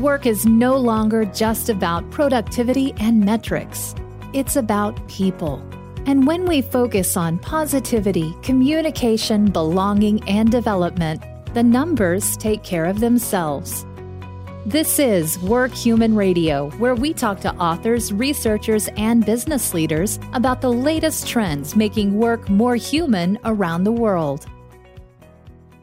Work is no longer just about productivity and metrics, it's about people. And when we focus on positivity, communication, belonging, and development, the numbers take care of themselves. This is Work Human Radio, where we talk to authors, researchers, and business leaders about the latest trends making work more human around the world.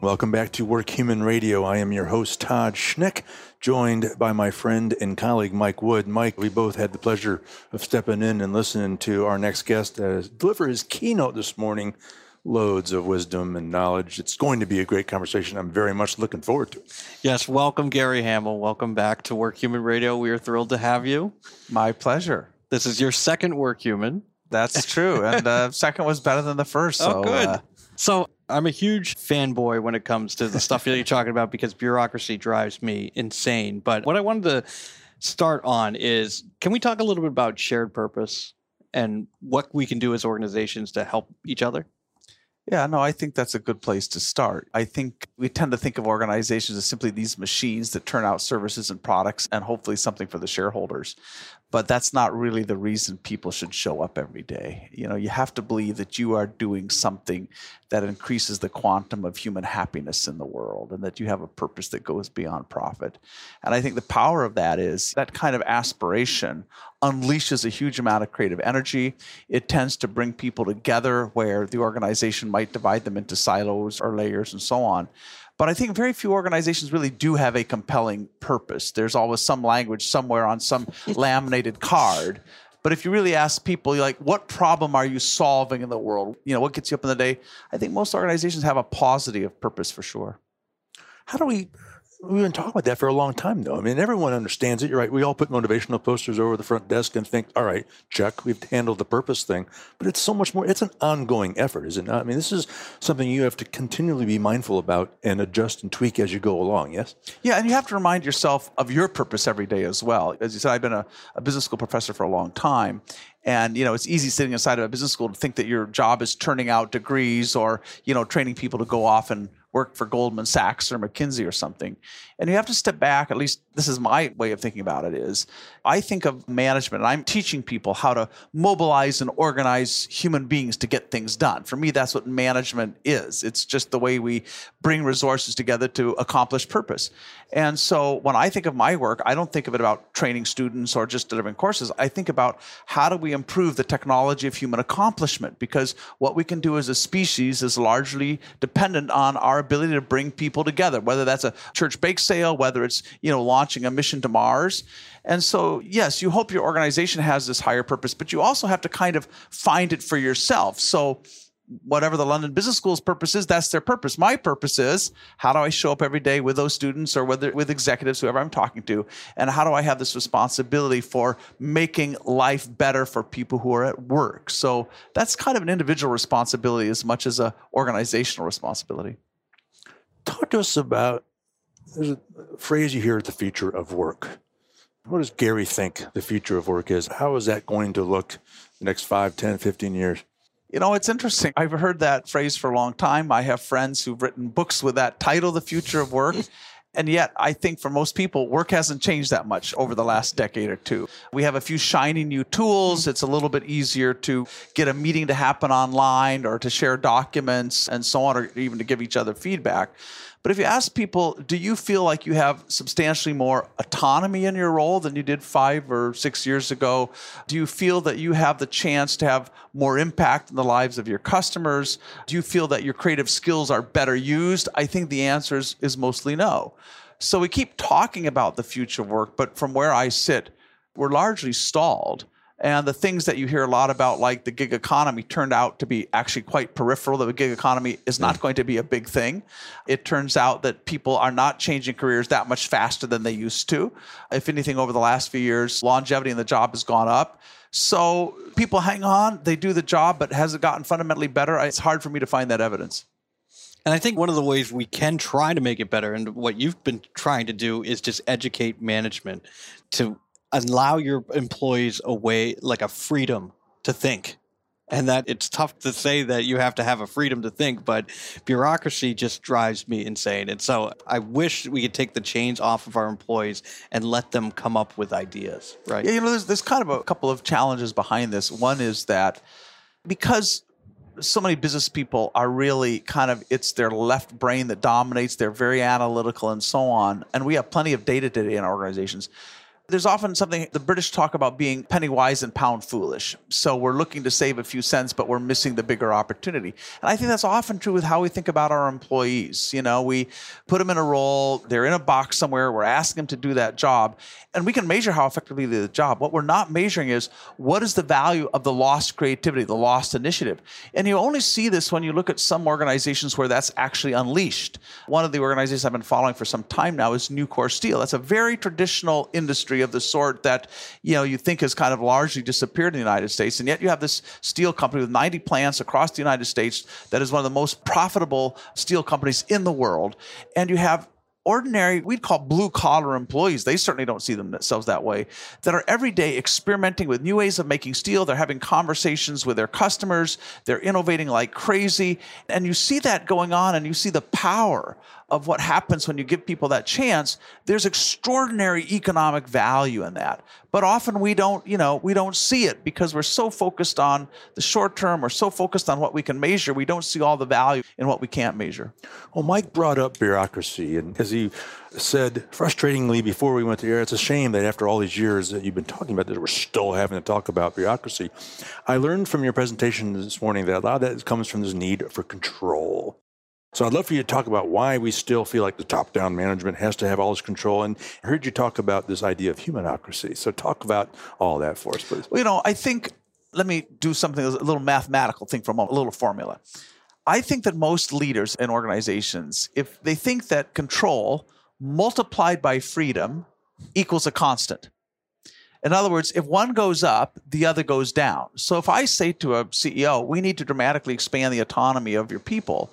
Welcome back to Work Human Radio. I am your host, Todd Schneck, joined by my friend and colleague, Mike Wood. Mike, we both had the pleasure of stepping in and listening to our next guest uh, deliver his keynote this morning. Loads of wisdom and knowledge. It's going to be a great conversation. I'm very much looking forward to it. Yes, welcome, Gary Hamel. Welcome back to Work Human Radio. We are thrilled to have you. My pleasure. This is your second Work Human. That's true. and the uh, second was better than the first. Oh, so, oh, good. Uh, so I'm a huge fanboy when it comes to the stuff that you're talking about because bureaucracy drives me insane. But what I wanted to start on is can we talk a little bit about shared purpose and what we can do as organizations to help each other? Yeah, no, I think that's a good place to start. I think we tend to think of organizations as simply these machines that turn out services and products and hopefully something for the shareholders but that's not really the reason people should show up every day. You know, you have to believe that you are doing something that increases the quantum of human happiness in the world and that you have a purpose that goes beyond profit. And I think the power of that is that kind of aspiration unleashes a huge amount of creative energy. It tends to bring people together where the organization might divide them into silos or layers and so on. But I think very few organizations really do have a compelling purpose. There's always some language somewhere on some laminated card. But if you really ask people, like, what problem are you solving in the world? You know, what gets you up in the day? I think most organizations have a positive purpose for sure. How do we we've been talking about that for a long time, though. I mean, everyone understands it. You're right. We all put motivational posters over the front desk and think, all right, check, we've handled the purpose thing. But it's so much more, it's an ongoing effort, is it not? I mean, this is something you have to continually be mindful about and adjust and tweak as you go along, yes? Yeah, and you have to remind yourself of your purpose every day as well. As you said, I've been a, a business school professor for a long time. And you know, it's easy sitting inside of a business school to think that your job is turning out degrees or you know training people to go off and work for Goldman Sachs or McKinsey or something. And you have to step back, at least this is my way of thinking about it is I think of management and I'm teaching people how to mobilize and organize human beings to get things done. For me that's what management is. It's just the way we bring resources together to accomplish purpose. And so when I think of my work, I don't think of it about training students or just delivering courses. I think about how do we improve the technology of human accomplishment because what we can do as a species is largely dependent on our ability to bring people together, whether that's a church bake whether it's, you know, launching a mission to Mars. And so, yes, you hope your organization has this higher purpose, but you also have to kind of find it for yourself. So, whatever the London Business School's purpose is, that's their purpose. My purpose is how do I show up every day with those students or with, with executives, whoever I'm talking to, and how do I have this responsibility for making life better for people who are at work? So that's kind of an individual responsibility as much as a organizational responsibility. Talk to us about there's a phrase you hear the future of work. What does Gary think the future of work is? How is that going to look the next 5, 10, 15 years? You know, it's interesting. I've heard that phrase for a long time. I have friends who've written books with that title, The Future of Work. And yet, I think for most people, work hasn't changed that much over the last decade or two. We have a few shiny new tools. It's a little bit easier to get a meeting to happen online or to share documents and so on, or even to give each other feedback. But if you ask people, do you feel like you have substantially more autonomy in your role than you did five or six years ago? Do you feel that you have the chance to have more impact in the lives of your customers? Do you feel that your creative skills are better used? I think the answer is, is mostly no. So we keep talking about the future of work, but from where I sit, we're largely stalled. And the things that you hear a lot about, like the gig economy, turned out to be actually quite peripheral. The gig economy is not going to be a big thing. It turns out that people are not changing careers that much faster than they used to. If anything, over the last few years, longevity in the job has gone up. So people hang on, they do the job, but has it gotten fundamentally better? It's hard for me to find that evidence. And I think one of the ways we can try to make it better, and what you've been trying to do, is just educate management to allow your employees a way like a freedom to think and that it's tough to say that you have to have a freedom to think, but bureaucracy just drives me insane. And so I wish we could take the chains off of our employees and let them come up with ideas, right? Yeah, you know, there's, there's kind of a couple of challenges behind this. One is that because so many business people are really kind of it's their left brain that dominates they're very analytical and so on. And we have plenty of data today in organizations there's often something the British talk about being penny wise and pound foolish. So we're looking to save a few cents, but we're missing the bigger opportunity. And I think that's often true with how we think about our employees. You know, we put them in a role, they're in a box somewhere, we're asking them to do that job, and we can measure how effectively they do the job. What we're not measuring is what is the value of the lost creativity, the lost initiative. And you only see this when you look at some organizations where that's actually unleashed. One of the organizations I've been following for some time now is Nucor Steel. That's a very traditional industry of the sort that you know you think has kind of largely disappeared in the United States, and yet you have this steel company with 90 plants across the United States that is one of the most profitable steel companies in the world, and you have ordinary, we'd call blue collar employees, they certainly don't see themselves that way, that are every day experimenting with new ways of making steel. They're having conversations with their customers. They're innovating like crazy. And you see that going on and you see the power of what happens when you give people that chance, there's extraordinary economic value in that. But often we don't, you know, we don't see it because we're so focused on the short term, we're so focused on what we can measure, we don't see all the value in what we can't measure. Well, Mike brought up bureaucracy, and as he said frustratingly before we went to air, it's a shame that after all these years that you've been talking about this, we're still having to talk about bureaucracy. I learned from your presentation this morning that a lot of that comes from this need for control. So I'd love for you to talk about why we still feel like the top-down management has to have all this control. And I heard you talk about this idea of humanocracy. So talk about all that for us, please. Well, you know, I think let me do something a little mathematical thing for a moment, a little formula. I think that most leaders in organizations, if they think that control multiplied by freedom equals a constant. In other words, if one goes up, the other goes down. So if I say to a CEO, we need to dramatically expand the autonomy of your people,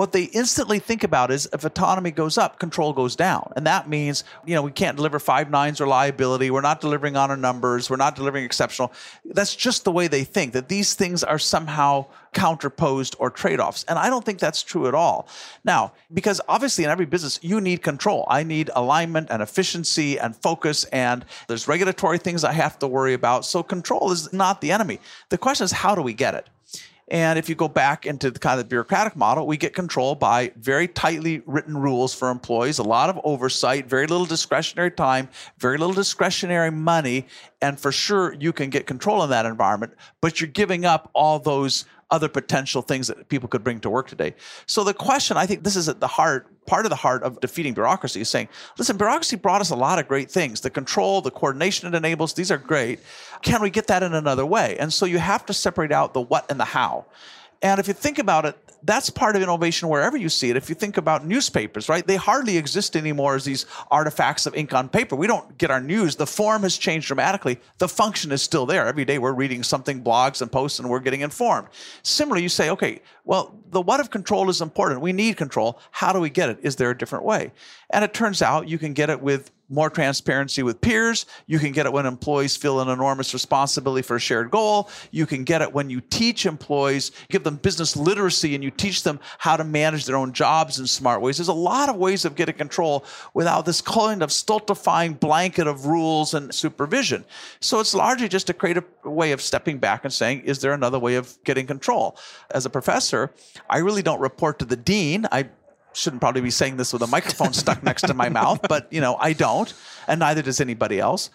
what they instantly think about is if autonomy goes up, control goes down. And that means, you know, we can't deliver five nines reliability. We're not delivering on our numbers. We're not delivering exceptional. That's just the way they think, that these things are somehow counterposed or trade offs. And I don't think that's true at all. Now, because obviously in every business, you need control. I need alignment and efficiency and focus, and there's regulatory things I have to worry about. So control is not the enemy. The question is, how do we get it? And if you go back into the kind of bureaucratic model, we get control by very tightly written rules for employees, a lot of oversight, very little discretionary time, very little discretionary money. And for sure, you can get control in that environment, but you're giving up all those other potential things that people could bring to work today. So the question, I think this is at the heart, part of the heart of defeating bureaucracy is saying, listen, bureaucracy brought us a lot of great things. The control, the coordination it enables, these are great. Can we get that in another way? And so you have to separate out the what and the how. And if you think about it, that's part of innovation wherever you see it. If you think about newspapers, right, they hardly exist anymore as these artifacts of ink on paper. We don't get our news. The form has changed dramatically. The function is still there. Every day we're reading something, blogs and posts, and we're getting informed. Similarly, you say, okay, well, the what of control is important. We need control. How do we get it? Is there a different way? And it turns out you can get it with more transparency with peers. You can get it when employees feel an enormous responsibility for a shared goal. You can get it when you teach employees, give them business literacy, and you teach them how to manage their own jobs in smart ways. There's a lot of ways of getting control without this kind of stultifying blanket of rules and supervision. So it's largely just a creative way of stepping back and saying, is there another way of getting control? As a professor, I really don't report to the dean. I shouldn't probably be saying this with a microphone stuck next to my mouth, but you know, I don't, and neither does anybody else.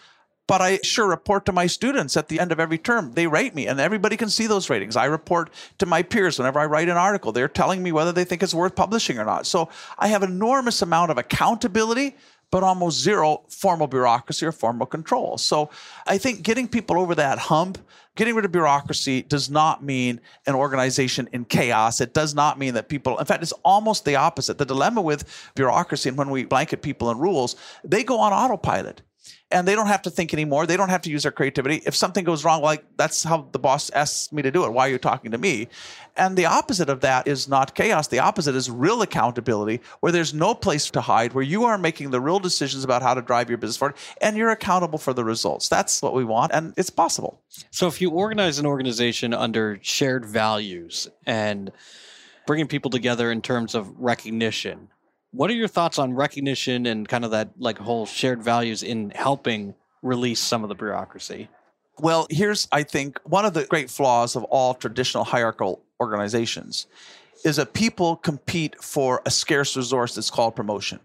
But I sure report to my students at the end of every term. They rate me, and everybody can see those ratings. I report to my peers whenever I write an article. They're telling me whether they think it's worth publishing or not. So I have an enormous amount of accountability, but almost zero formal bureaucracy or formal control. So I think getting people over that hump getting rid of bureaucracy does not mean an organization in chaos. It does not mean that people, in fact, it's almost the opposite. The dilemma with bureaucracy and when we blanket people in rules, they go on autopilot. And they don't have to think anymore. They don't have to use their creativity. If something goes wrong, like that's how the boss asks me to do it. Why are you talking to me? And the opposite of that is not chaos. The opposite is real accountability, where there's no place to hide, where you are making the real decisions about how to drive your business forward, and you're accountable for the results. That's what we want, and it's possible. So if you organize an organization under shared values and bringing people together in terms of recognition, what are your thoughts on recognition and kind of that like whole shared values in helping release some of the bureaucracy? Well, here's, I think, one of the great flaws of all traditional hierarchical organizations is that people compete for a scarce resource that's called promotion.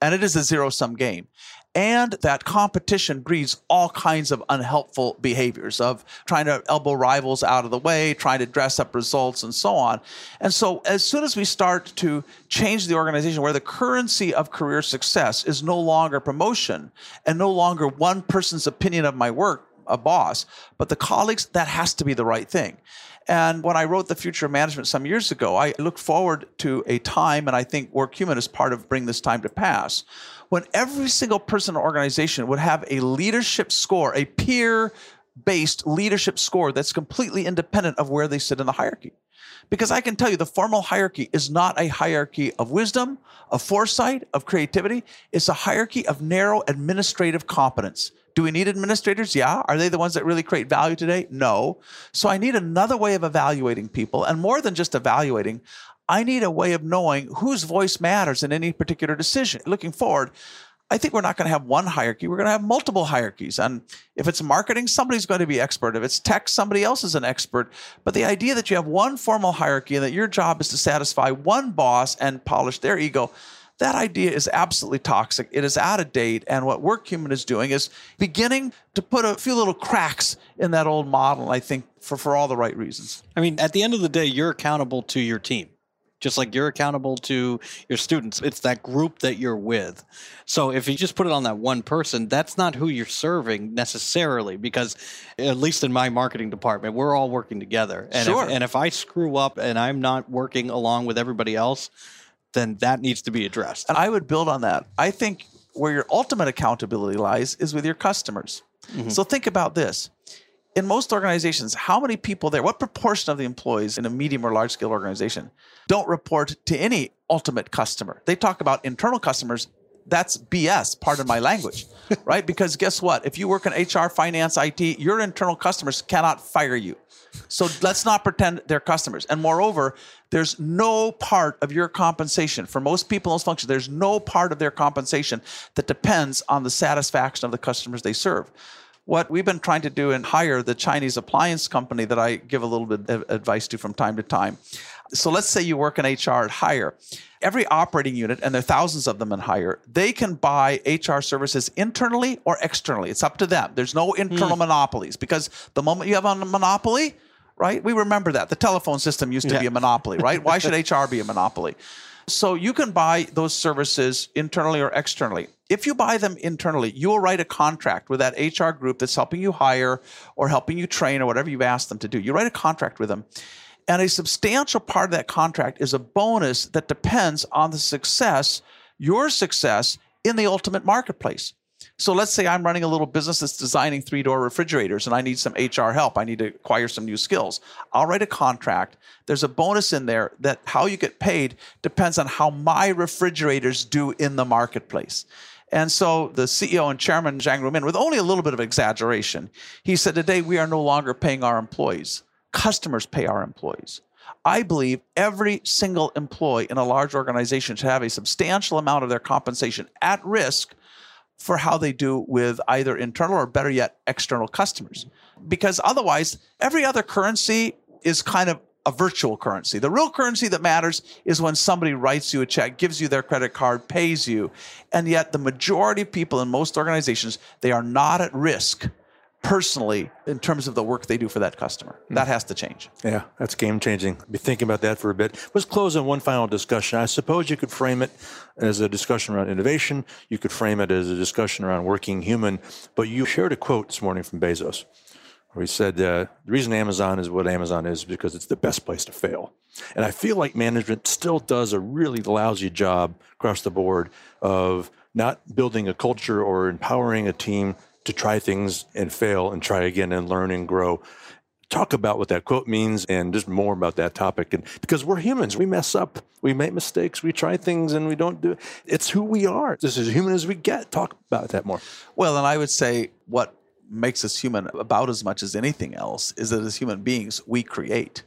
And it is a zero sum game. And that competition breeds all kinds of unhelpful behaviors of trying to elbow rivals out of the way, trying to dress up results, and so on. And so, as soon as we start to change the organization where the currency of career success is no longer promotion and no longer one person's opinion of my work, a boss, but the colleagues, that has to be the right thing. And when I wrote The Future of Management some years ago, I looked forward to a time, and I think WorkHuman is part of bringing this time to pass, when every single person or organization would have a leadership score, a peer based leadership score that's completely independent of where they sit in the hierarchy. Because I can tell you, the formal hierarchy is not a hierarchy of wisdom, of foresight, of creativity. It's a hierarchy of narrow administrative competence. Do we need administrators? Yeah. Are they the ones that really create value today? No. So I need another way of evaluating people. And more than just evaluating, I need a way of knowing whose voice matters in any particular decision. Looking forward, I think we're not going to have one hierarchy. We're going to have multiple hierarchies. And if it's marketing, somebody's going to be expert. If it's tech, somebody else is an expert. But the idea that you have one formal hierarchy and that your job is to satisfy one boss and polish their ego, that idea is absolutely toxic. It is out of date. And what WorkHuman is doing is beginning to put a few little cracks in that old model, I think, for, for all the right reasons. I mean, at the end of the day, you're accountable to your team. Just like you're accountable to your students, it's that group that you're with. So if you just put it on that one person, that's not who you're serving necessarily. Because at least in my marketing department, we're all working together. And sure. If, and if I screw up and I'm not working along with everybody else, then that needs to be addressed. And I would build on that. I think where your ultimate accountability lies is with your customers. Mm-hmm. So think about this. In most organizations, how many people there, what proportion of the employees in a medium or large scale organization don't report to any ultimate customer? They talk about internal customers. That's BS, pardon my language, right? Because guess what? If you work in HR, finance, IT, your internal customers cannot fire you. So let's not pretend they're customers. And moreover, there's no part of your compensation for most people in those functions. There's no part of their compensation that depends on the satisfaction of the customers they serve. What we've been trying to do and Haier the Chinese appliance company that I give a little bit of advice to from time to time. So let's say you work in HR at Haier. Every operating unit, and there are thousands of them in Haier, they can buy HR services internally or externally. It's up to them. There's no internal mm. monopolies because the moment you have a monopoly, right? We remember that. The telephone system used to yeah. be a monopoly, right? Why should HR be a monopoly? So you can buy those services internally or externally. If you buy them internally, you will write a contract with that HR group that's helping you hire or helping you train or whatever you've asked them to do. You write a contract with them. And a substantial part of that contract is a bonus that depends on the success, your success in the ultimate marketplace. So let's say I'm running a little business that's designing three door refrigerators and I need some HR help. I need to acquire some new skills. I'll write a contract. There's a bonus in there that how you get paid depends on how my refrigerators do in the marketplace. And so the CEO and chairman, Zhang Ruimin, with only a little bit of exaggeration, he said, Today we are no longer paying our employees, customers pay our employees. I believe every single employee in a large organization should have a substantial amount of their compensation at risk for how they do with either internal or better yet, external customers. Because otherwise, every other currency is kind of a virtual currency. The real currency that matters is when somebody writes you a check, gives you their credit card, pays you. And yet the majority of people in most organizations, they are not at risk personally in terms of the work they do for that customer. Mm. That has to change. Yeah, that's game changing. Be thinking about that for a bit. Let's close on one final discussion. I suppose you could frame it as a discussion around innovation. You could frame it as a discussion around working human. But you shared a quote this morning from Bezos where he said, uh, The reason Amazon is what Amazon is is because it's the best place to fail. And I feel like management still does a really lousy job across the board of not building a culture or empowering a team to try things and fail and try again and learn and grow. Talk about what that quote means and just more about that topic. And because we're humans, we mess up, we make mistakes, we try things and we don't do it. It's who we are. Just as human as we get. Talk about that more. Well, and I would say what makes us human about as much as anything else is that as human beings, we create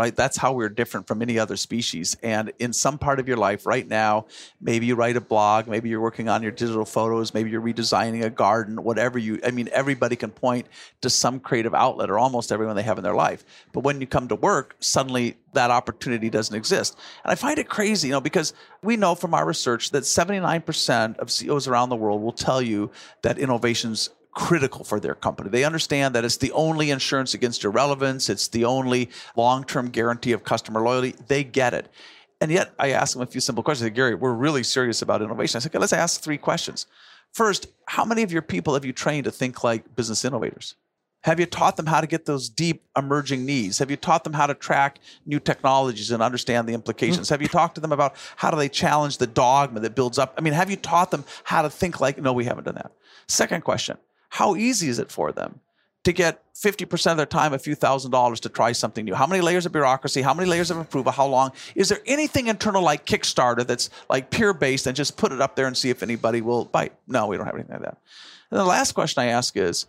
right? That's how we're different from any other species. And in some part of your life right now, maybe you write a blog, maybe you're working on your digital photos, maybe you're redesigning a garden, whatever you, I mean, everybody can point to some creative outlet or almost everyone they have in their life. But when you come to work, suddenly that opportunity doesn't exist. And I find it crazy, you know, because we know from our research that 79% of CEOs around the world will tell you that innovations critical for their company. They understand that it's the only insurance against irrelevance, it's the only long term guarantee of customer loyalty. They get it. And yet, I ask them a few simple questions. I say, Gary, we're really serious about innovation. I said, okay, let's ask three questions. First, how many of your people have you trained to think like business innovators? Have you taught them how to get those deep emerging needs? Have you taught them how to track new technologies and understand the implications? Mm. Have you talked to them about how do they challenge the dogma that builds up? I mean, have you taught them how to think like, no, we haven't done that. Second question how easy is it for them to get 50% of their time, a few thousand dollars to try something new? How many layers of bureaucracy? How many layers of approval? How long? Is there anything internal like Kickstarter that's like peer based and just put it up there and see if anybody will bite? No, we don't have anything like that. And the last question I ask is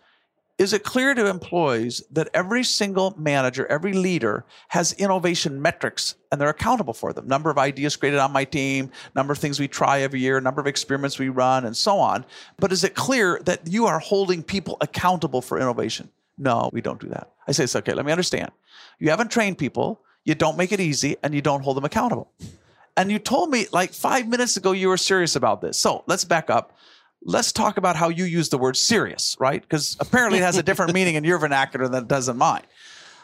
is it clear to employees that every single manager, every leader has innovation metrics and they're accountable for them? Number of ideas created on my team, number of things we try every year, number of experiments we run, and so on. But is it clear that you are holding people accountable for innovation? No, we don't do that. I say, it's okay, let me understand. You haven't trained people, you don't make it easy, and you don't hold them accountable. And you told me like five minutes ago you were serious about this. So let's back up let's talk about how you use the word serious, right? Because apparently it has a different meaning in your vernacular than it does in mine.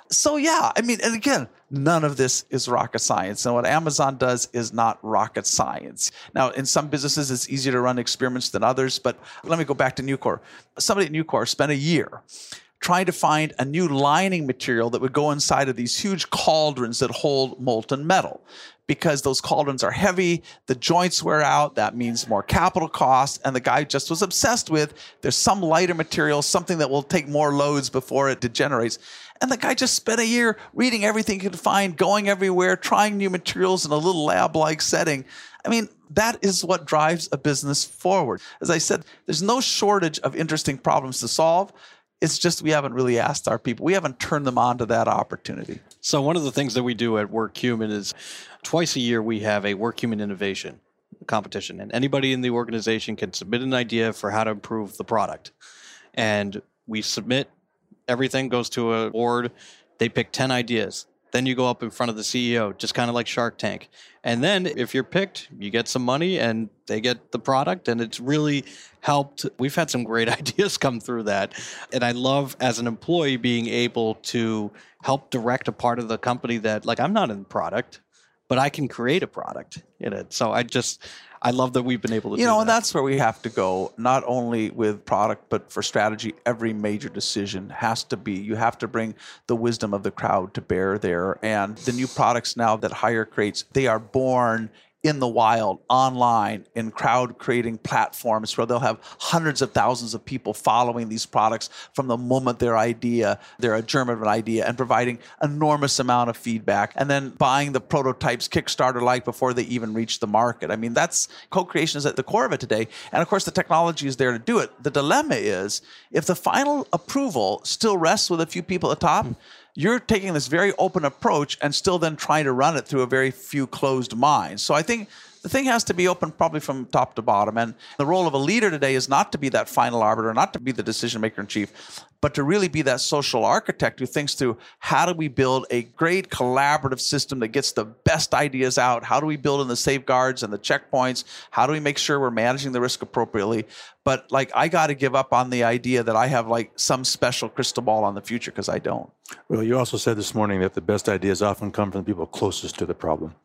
So, yeah, I mean, and again, none of this is rocket science. And what Amazon does is not rocket science. Now, in some businesses, it's easier to run experiments than others. But let me go back to Nucor. Somebody at Nucor spent a year trying to find a new lining material that would go inside of these huge cauldrons that hold molten metal because those cauldrons are heavy, the joints wear out, that means more capital costs, and the guy just was obsessed with there's some lighter material, something that will take more loads before it degenerates. And the guy just spent a year reading everything he could find, going everywhere, trying new materials in a little lab like setting. I mean, that is what drives a business forward. As I said, there's no shortage of interesting problems to solve. It's just we haven't really asked our people. We haven't turned them on to that opportunity. So one of the things that we do at WorkHuman is twice a year we have a work human innovation competition, and anybody in the organization can submit an idea for how to improve the product. And we submit everything goes to a board. They pick ten ideas. Then you go up in front of the CEO, just kind of like Shark Tank. And then if you're picked, you get some money and they get the product. And it's really helped. We've had some great ideas come through that. And I love as an employee being able to help direct a part of the company that, like, I'm not in product, but I can create a product in it. So I just, I love that we've been able to. You know, that. and that's where we have to go. Not only with product, but for strategy. Every major decision has to be. You have to bring the wisdom of the crowd to bear there. And the new products now that Haier creates, they are born in the wild, online, in crowd creating platforms where they'll have hundreds of thousands of people following these products from the moment their idea, they're a germ of an idea, and providing enormous amount of feedback, and then buying the prototypes Kickstarter like before they even reach the market. I mean, that's co-creation is at the core of it today. And of course, the technology is there to do it. The dilemma is if the final approval still rests with a few people at the top, you're taking this very open approach and still then trying to run it through a very few closed minds. So I think the thing has to be open probably from top to bottom. And the role of a leader today is not to be that final arbiter, not to be the decision maker in chief, but to really be that social architect who thinks through how do we build a great collaborative system that gets the best ideas out? How do we build in the safeguards and the checkpoints? How do we make sure we're managing the risk appropriately? But like, I got to give up on the idea that I have like some special crystal ball on the future because I don't. Well, you also said this morning that the best ideas often come from the people closest to the problem.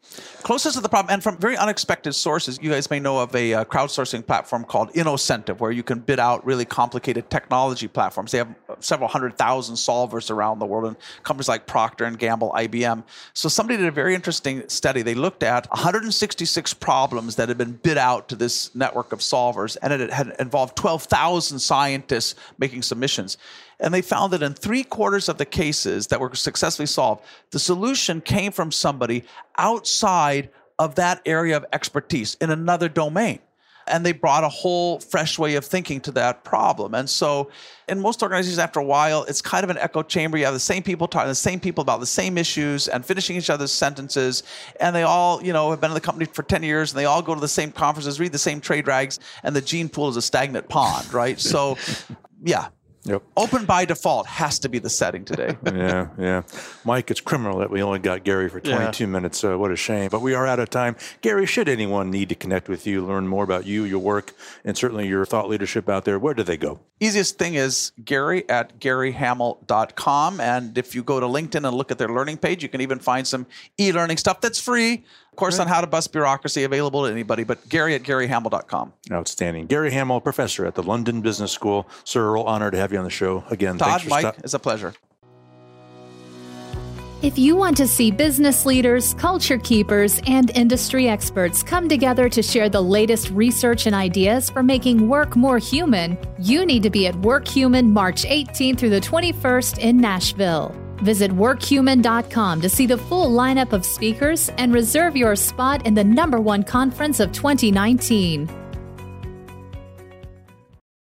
Closest to the problem and from very unexpected sources. You guys may know of a uh, crowdsourcing platform called Innocentive where you can bid out really complicated technology platforms. They have several hundred thousand solvers around the world, and companies like Procter and Gamble, IBM. So somebody did a very interesting study. They looked at 166 problems that had been bid out to this network of solvers, and it had involved 12,000 scientists making submissions. And they found that in three quarters of the cases that were successfully solved, the solution came from somebody outside of that area of expertise in another domain and they brought a whole fresh way of thinking to that problem. And so, in most organizations, after a while, it's kind of an echo chamber. You have the same people talking to the same people about the same issues and finishing each other's sentences. And they all, you know, have been in the company for 10 years and they all go to the same conferences, read the same trade rags, and the gene pool is a stagnant pond, right? So, yeah, Yep. Open by default has to be the setting today. yeah, yeah. Mike, it's criminal that we only got Gary for 22 yeah. minutes. Uh, what a shame. But we are out of time. Gary, should anyone need to connect with you, learn more about you, your work, and certainly your thought leadership out there, where do they go? Easiest thing is Gary at garyhamel.com. And if you go to LinkedIn and look at their learning page, you can even find some e learning stuff that's free of course, on how to bust bureaucracy, available to anybody, but Gary at GaryHamel.com. Outstanding. Gary Hamel, professor at the London Business School. Sir, real honor to have you on the show again. Todd, Mike, st- it's a pleasure. If you want to see business leaders, culture keepers, and industry experts come together to share the latest research and ideas for making work more human, you need to be at WorkHuman March 18th through the 21st in Nashville. Visit workhuman.com to see the full lineup of speakers and reserve your spot in the number one conference of 2019.